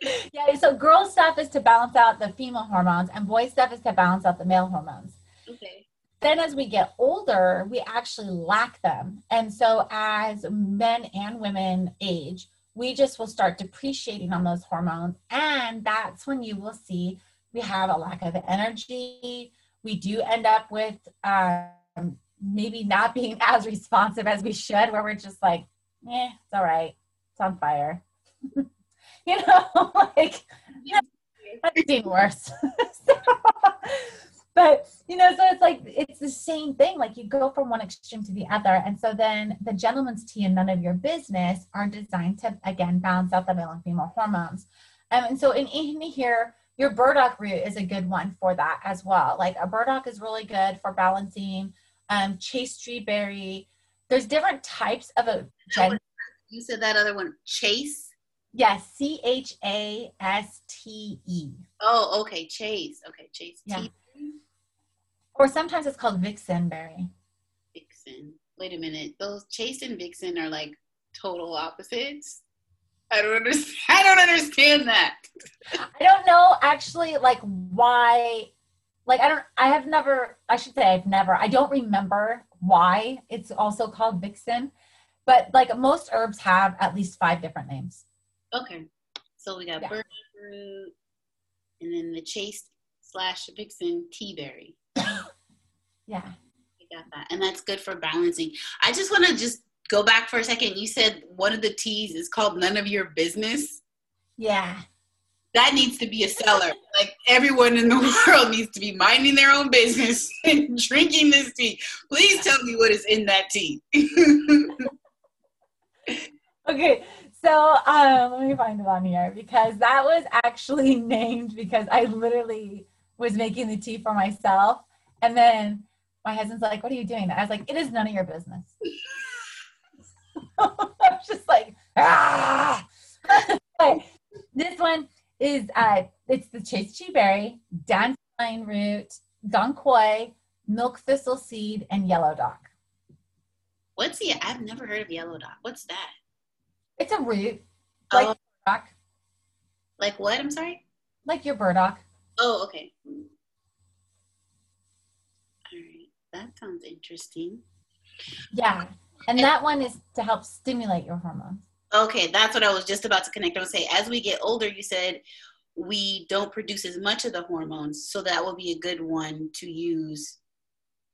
yeah, so girl stuff is to balance out the female hormones, and boy stuff is to balance out the male hormones. Okay. Then, as we get older, we actually lack them. And so, as men and women age, we just will start depreciating on those hormones. And that's when you will see we have a lack of energy, we do end up with um, maybe not being as responsive as we should, where we're just like, eh, it's all right, it's on fire. you know, like That's even worse. so, but you know, so it's like it's the same thing. Like you go from one extreme to the other, and so then the gentleman's tea and none of your business are designed to again balance out the male and female hormones. Um, and so in, in here, your burdock root is a good one for that as well. Like a burdock is really good for balancing. Um, chaste berry. There's different types of a. Gen- you said that other one, chase. Yes, C H A S T E. Oh, okay, chase. Okay, chase. Yeah. Or sometimes it's called vixen berry. Vixen. Wait a minute. Those chase and vixen are like total opposites. I don't understand. I don't understand that. I don't know actually like why like I don't I have never I should say I've never I don't remember why it's also called vixen but like most herbs have at least five different names. Okay. So we got yeah. root and then the chase slash vixen tea berry. Yeah. I got that. And that's good for balancing. I just want to just go back for a second. You said one of the teas is called None of Your Business. Yeah. That needs to be a seller. like everyone in the world needs to be minding their own business and drinking this tea. Please tell me what is in that tea. okay, so um, let me find it on here because that was actually named because I literally was making the tea for myself. And then my husband's like, What are you doing? I was like, It is none of your business. I was just like, ah. this one is uh, it's the chase chi berry, dandelion root, dong quai, milk thistle seed, and yellow dock. What's the? I've never heard of yellow dock. What's that? It's a root, like oh. burdock. Like what? I'm sorry. Like your burdock. Oh, okay. All right, that sounds interesting. Yeah, and that one is to help stimulate your hormones. Okay, that's what I was just about to connect. I would say, as we get older, you said we don't produce as much of the hormones, so that will be a good one to use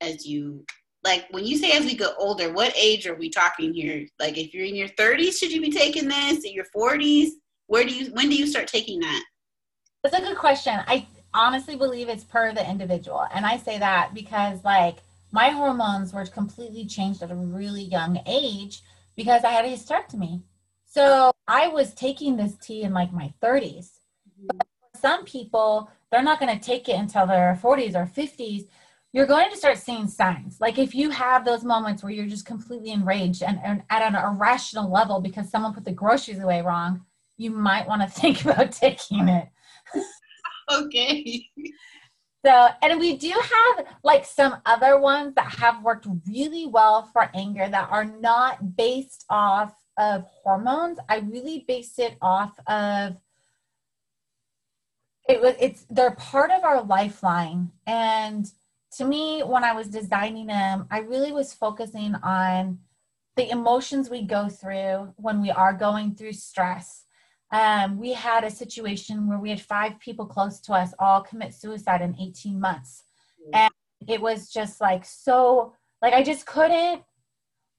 as you like when you say as we get older. What age are we talking here? Like, if you're in your 30s, should you be taking this? In your 40s, where do you when do you start taking that? That's a good question. I honestly believe it's per the individual, and I say that because like my hormones were completely changed at a really young age because I had a hysterectomy. So I was taking this tea in like my 30s. Mm-hmm. But some people, they're not going to take it until their 40s or 50s. You're going to start seeing signs. Like if you have those moments where you're just completely enraged and, and at an irrational level because someone put the groceries away wrong, you might want to think about taking it. okay. So, and we do have like some other ones that have worked really well for anger that are not based off of hormones. I really based it off of it was it's they're part of our lifeline and to me when i was designing them i really was focusing on the emotions we go through when we are going through stress um, we had a situation where we had five people close to us all commit suicide in 18 months. Mm-hmm. And it was just like so, like, I just couldn't,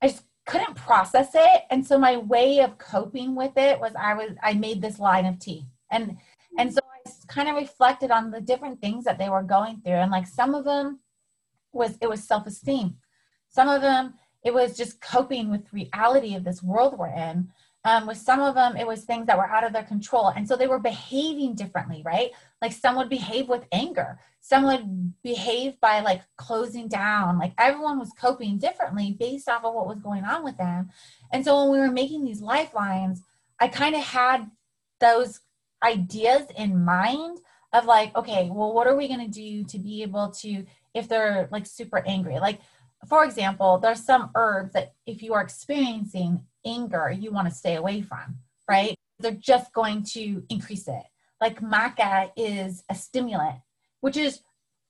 I just couldn't process it. And so my way of coping with it was I was, I made this line of tea. And, and so I kind of reflected on the different things that they were going through. And like some of them was, it was self esteem. Some of them, it was just coping with reality of this world we're in um, with some of them it was things that were out of their control. And so they were behaving differently right? Like some would behave with anger. Some would behave by like closing down. Like everyone was coping differently based off of what was going on with them. And so when we were making these lifelines i kind of had those ideas in mind of like okay well what are we going to do to be able to if they're like super angry? Like for example there's some herbs that if you are experiencing anger you want to stay away from, right? They're just going to increase it. Like maca is a stimulant, which is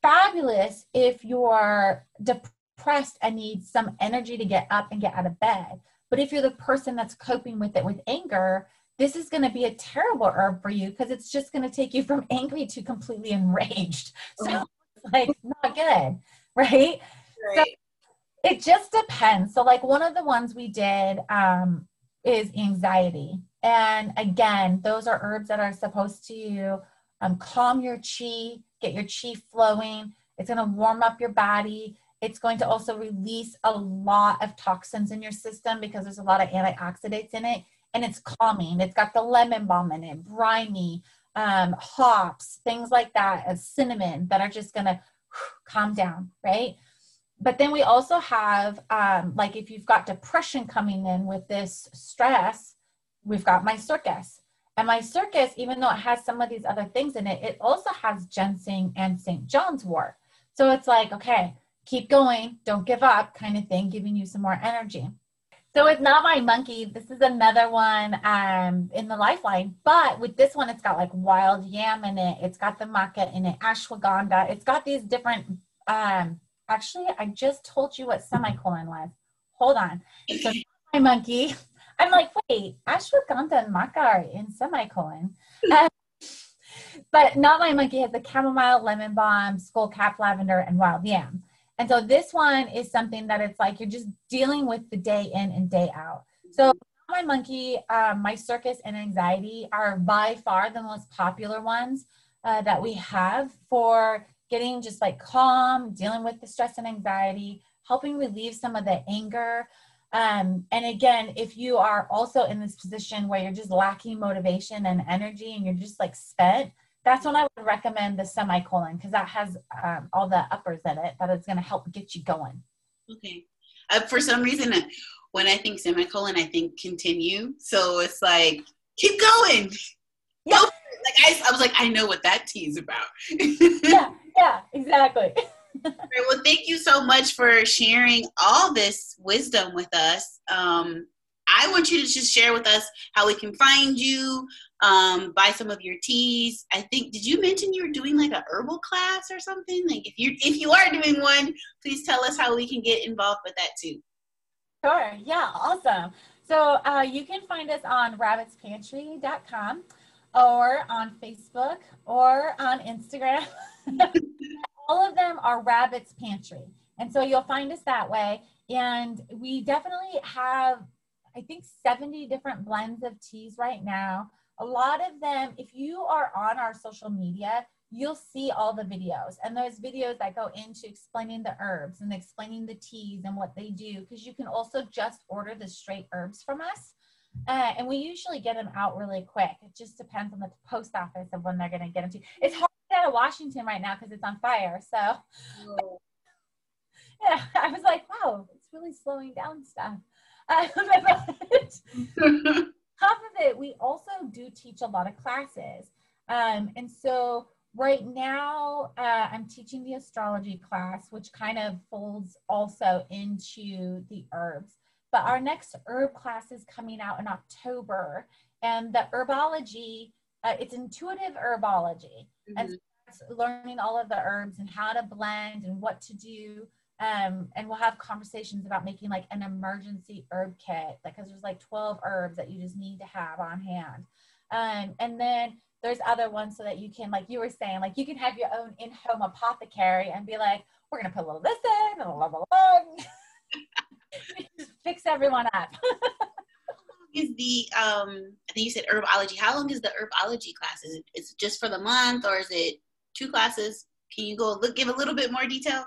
fabulous if you're depressed and need some energy to get up and get out of bed. But if you're the person that's coping with it with anger, this is going to be a terrible herb for you because it's just going to take you from angry to completely enraged. So, mm-hmm. like, not good, right? right. So, it just depends. So, like one of the ones we did um, is anxiety. And again, those are herbs that are supposed to um, calm your chi, get your chi flowing. It's going to warm up your body. It's going to also release a lot of toxins in your system because there's a lot of antioxidants in it. And it's calming. It's got the lemon balm in it, briny, um, hops, things like that, as cinnamon that are just going to calm down, right? But then we also have, um, like, if you've got depression coming in with this stress, we've got my circus. And my circus, even though it has some of these other things in it, it also has ginseng and St. John's wort. So it's like, okay, keep going, don't give up, kind of thing, giving you some more energy. So it's not my monkey. This is another one um, in the lifeline. But with this one, it's got like wild yam in it. It's got the maca in it, ashwagandha. It's got these different. Um, actually, I just told you what semicolon was. Hold on. So my monkey. I'm like, wait, ashwagandha and maca are in semicolon. Um, but not my monkey has the chamomile, lemon balm, skullcap lavender, and wild yam. And so this one is something that it's like you're just dealing with the day in and day out. So my monkey, um, my circus, and anxiety are by far the most popular ones uh, that we have for getting just like calm, dealing with the stress and anxiety, helping relieve some of the anger. Um, and again, if you are also in this position where you're just lacking motivation and energy and you're just like spent, that's when I would recommend the semicolon because that has um, all the uppers in it that is going to help get you going. Okay. Uh, for some reason, uh, when I think semicolon, I think continue. So it's like, keep going. Yeah. Go. Like I, I was like, I know what that tea is about. yeah, yeah, exactly. right, well, thank you so much for sharing all this wisdom with us. Um, I want you to just share with us how we can find you, um, buy some of your teas. I think did you mention you were doing like a herbal class or something? Like if you if you are doing one, please tell us how we can get involved with that too. Sure. Yeah. Awesome. So uh, you can find us on rabbitspantry.com or on Facebook or on Instagram. All of them are Rabbits Pantry. And so you'll find us that way. And we definitely have, I think, 70 different blends of teas right now a lot of them, if you are on our social media, you'll see all the videos. And those videos that go into explaining the herbs and explaining the teas and what they do, because you can also just order the straight herbs from us. Uh, and we usually get them out really quick. It just depends on the post office of when they're going to get them to. It's hard to get out of Washington right now because it's on fire. So, yeah, I was like, wow, it's really slowing down stuff. Uh, top of it, we also do teach a lot of classes. Um, and so right now, uh, I'm teaching the astrology class, which kind of folds also into the herbs. But our next herb class is coming out in October. And the herbology, uh, it's intuitive herbology. Mm-hmm. And so learning all of the herbs and how to blend and what to do um, and we'll have conversations about making like an emergency herb kit because there's like 12 herbs that you just need to have on hand um, and then there's other ones so that you can like you were saying like you can have your own in-home apothecary and be like we're gonna put a little this in and a little just fix everyone up is the um i think you said herbology how long is the herbology class is it is it just for the month or is it two classes can you go look give a little bit more detail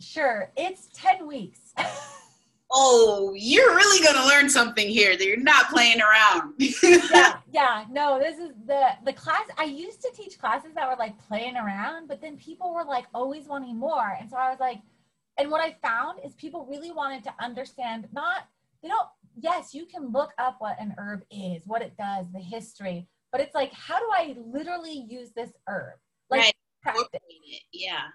Sure, it's 10 weeks. oh, you're really going to learn something here that you're not playing around. yeah, yeah. No, this is the the class I used to teach classes that were like playing around, but then people were like always wanting more. And so I was like and what I found is people really wanted to understand not they don't yes, you can look up what an herb is, what it does, the history, but it's like how do I literally use this herb? Like right. practice. Yeah.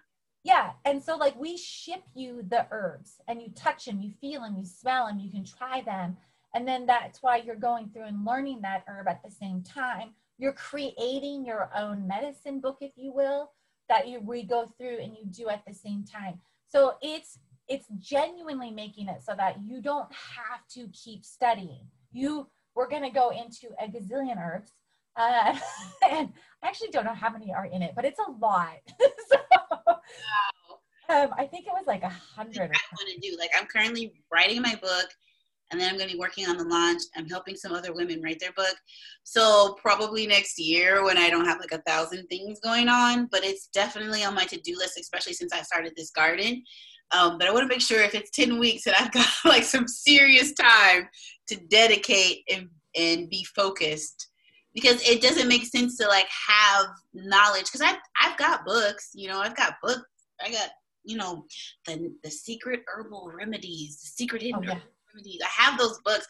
Yeah. And so, like, we ship you the herbs and you touch them, you feel them, you smell them, you can try them. And then that's why you're going through and learning that herb at the same time. You're creating your own medicine book, if you will, that you we go through and you do at the same time. So it's it's genuinely making it so that you don't have to keep studying. You we're gonna go into a gazillion herbs. Uh, and I actually don't know how many are in it, but it's a lot. so, wow. Um, I think it was like a hundred. I want to do like I'm currently writing my book, and then I'm going to be working on the launch. I'm helping some other women write their book. So probably next year when I don't have like a thousand things going on, but it's definitely on my to-do list, especially since I started this garden. Um, but I want to make sure if it's 10 weeks that I've got like some serious time to dedicate and, and be focused because it doesn't make sense to like have knowledge because I've, I've got books, you know, I've got books, I got, you know, the, the secret herbal remedies, the secret hidden oh, yeah I have those books,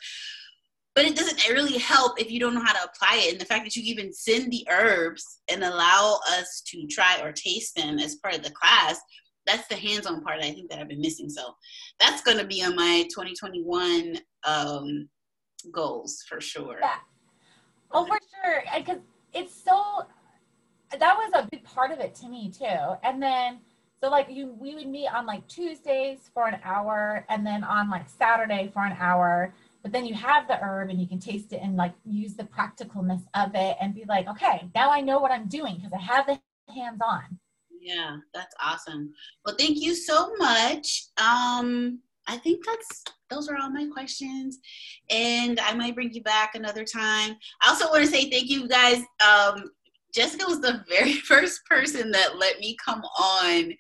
but it doesn't really help if you don't know how to apply it. And the fact that you even send the herbs and allow us to try or taste them as part of the class, that's the hands-on part I think that I've been missing. So that's going to be on my 2021 um, goals for sure. Yeah. Oh, for sure. Because it's so, that was a big part of it to me too. And then, so like you, we would meet on like Tuesdays for an hour, and then on like Saturday for an hour. But then you have the herb and you can taste it and like use the practicalness of it and be like, okay, now I know what I'm doing because I have the hands on. Yeah, that's awesome. Well, thank you so much. Um, I think that's those are all my questions, and I might bring you back another time. I also want to say thank you guys. Um, Jessica was the very first person that let me come on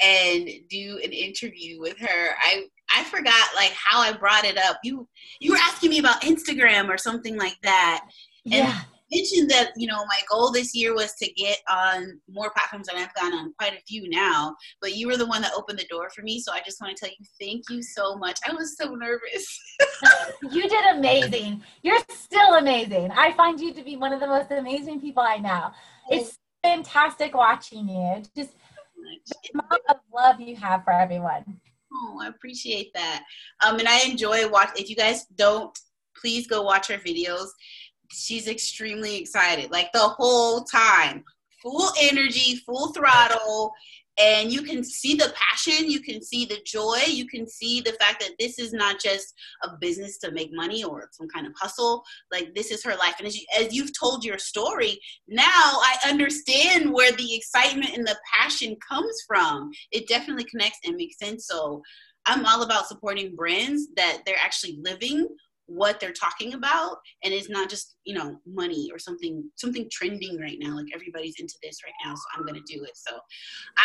and do an interview with her. I I forgot like how I brought it up. You you were asking me about Instagram or something like that. And yeah mentioned that you know my goal this year was to get on more platforms and I've gone on quite a few now. But you were the one that opened the door for me, so I just want to tell you thank you so much. I was so nervous. you did amazing. You're still amazing. I find you to be one of the most amazing people I know. It's fantastic watching you. Just the amount of love you have for everyone. Oh, I appreciate that. Um, and I enjoy watch. If you guys don't, please go watch her videos she's extremely excited, like the whole time, full energy, full throttle. And you can see the passion, you can see the joy, you can see the fact that this is not just a business to make money or some kind of hustle. Like this is her life. And as, you, as you've told your story, now I understand where the excitement and the passion comes from. It definitely connects and makes sense. So I'm all about supporting brands that they're actually living what they're talking about and it's not just you know money or something something trending right now. Like everybody's into this right now so i'm gonna do it. So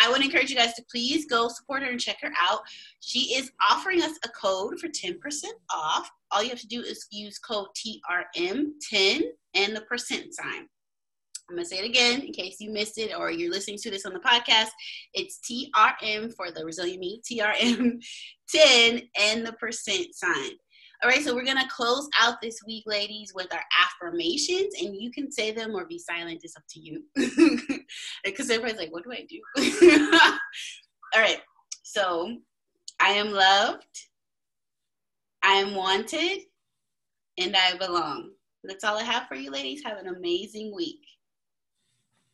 i would encourage you guys to please go support her and check her out. She is offering us a code for 10% off. All you have to do is use code trm10 and the percent sign. I'm gonna say it again in case you missed it or you're listening to this on the podcast. It's TRM for the Resilient Me, TRM 10 and the percent sign. All right, so we're going to close out this week, ladies, with our affirmations, and you can say them or be silent. It's up to you. Because everybody's like, what do I do? All right, so I am loved, I am wanted, and I belong. That's all I have for you, ladies. Have an amazing week.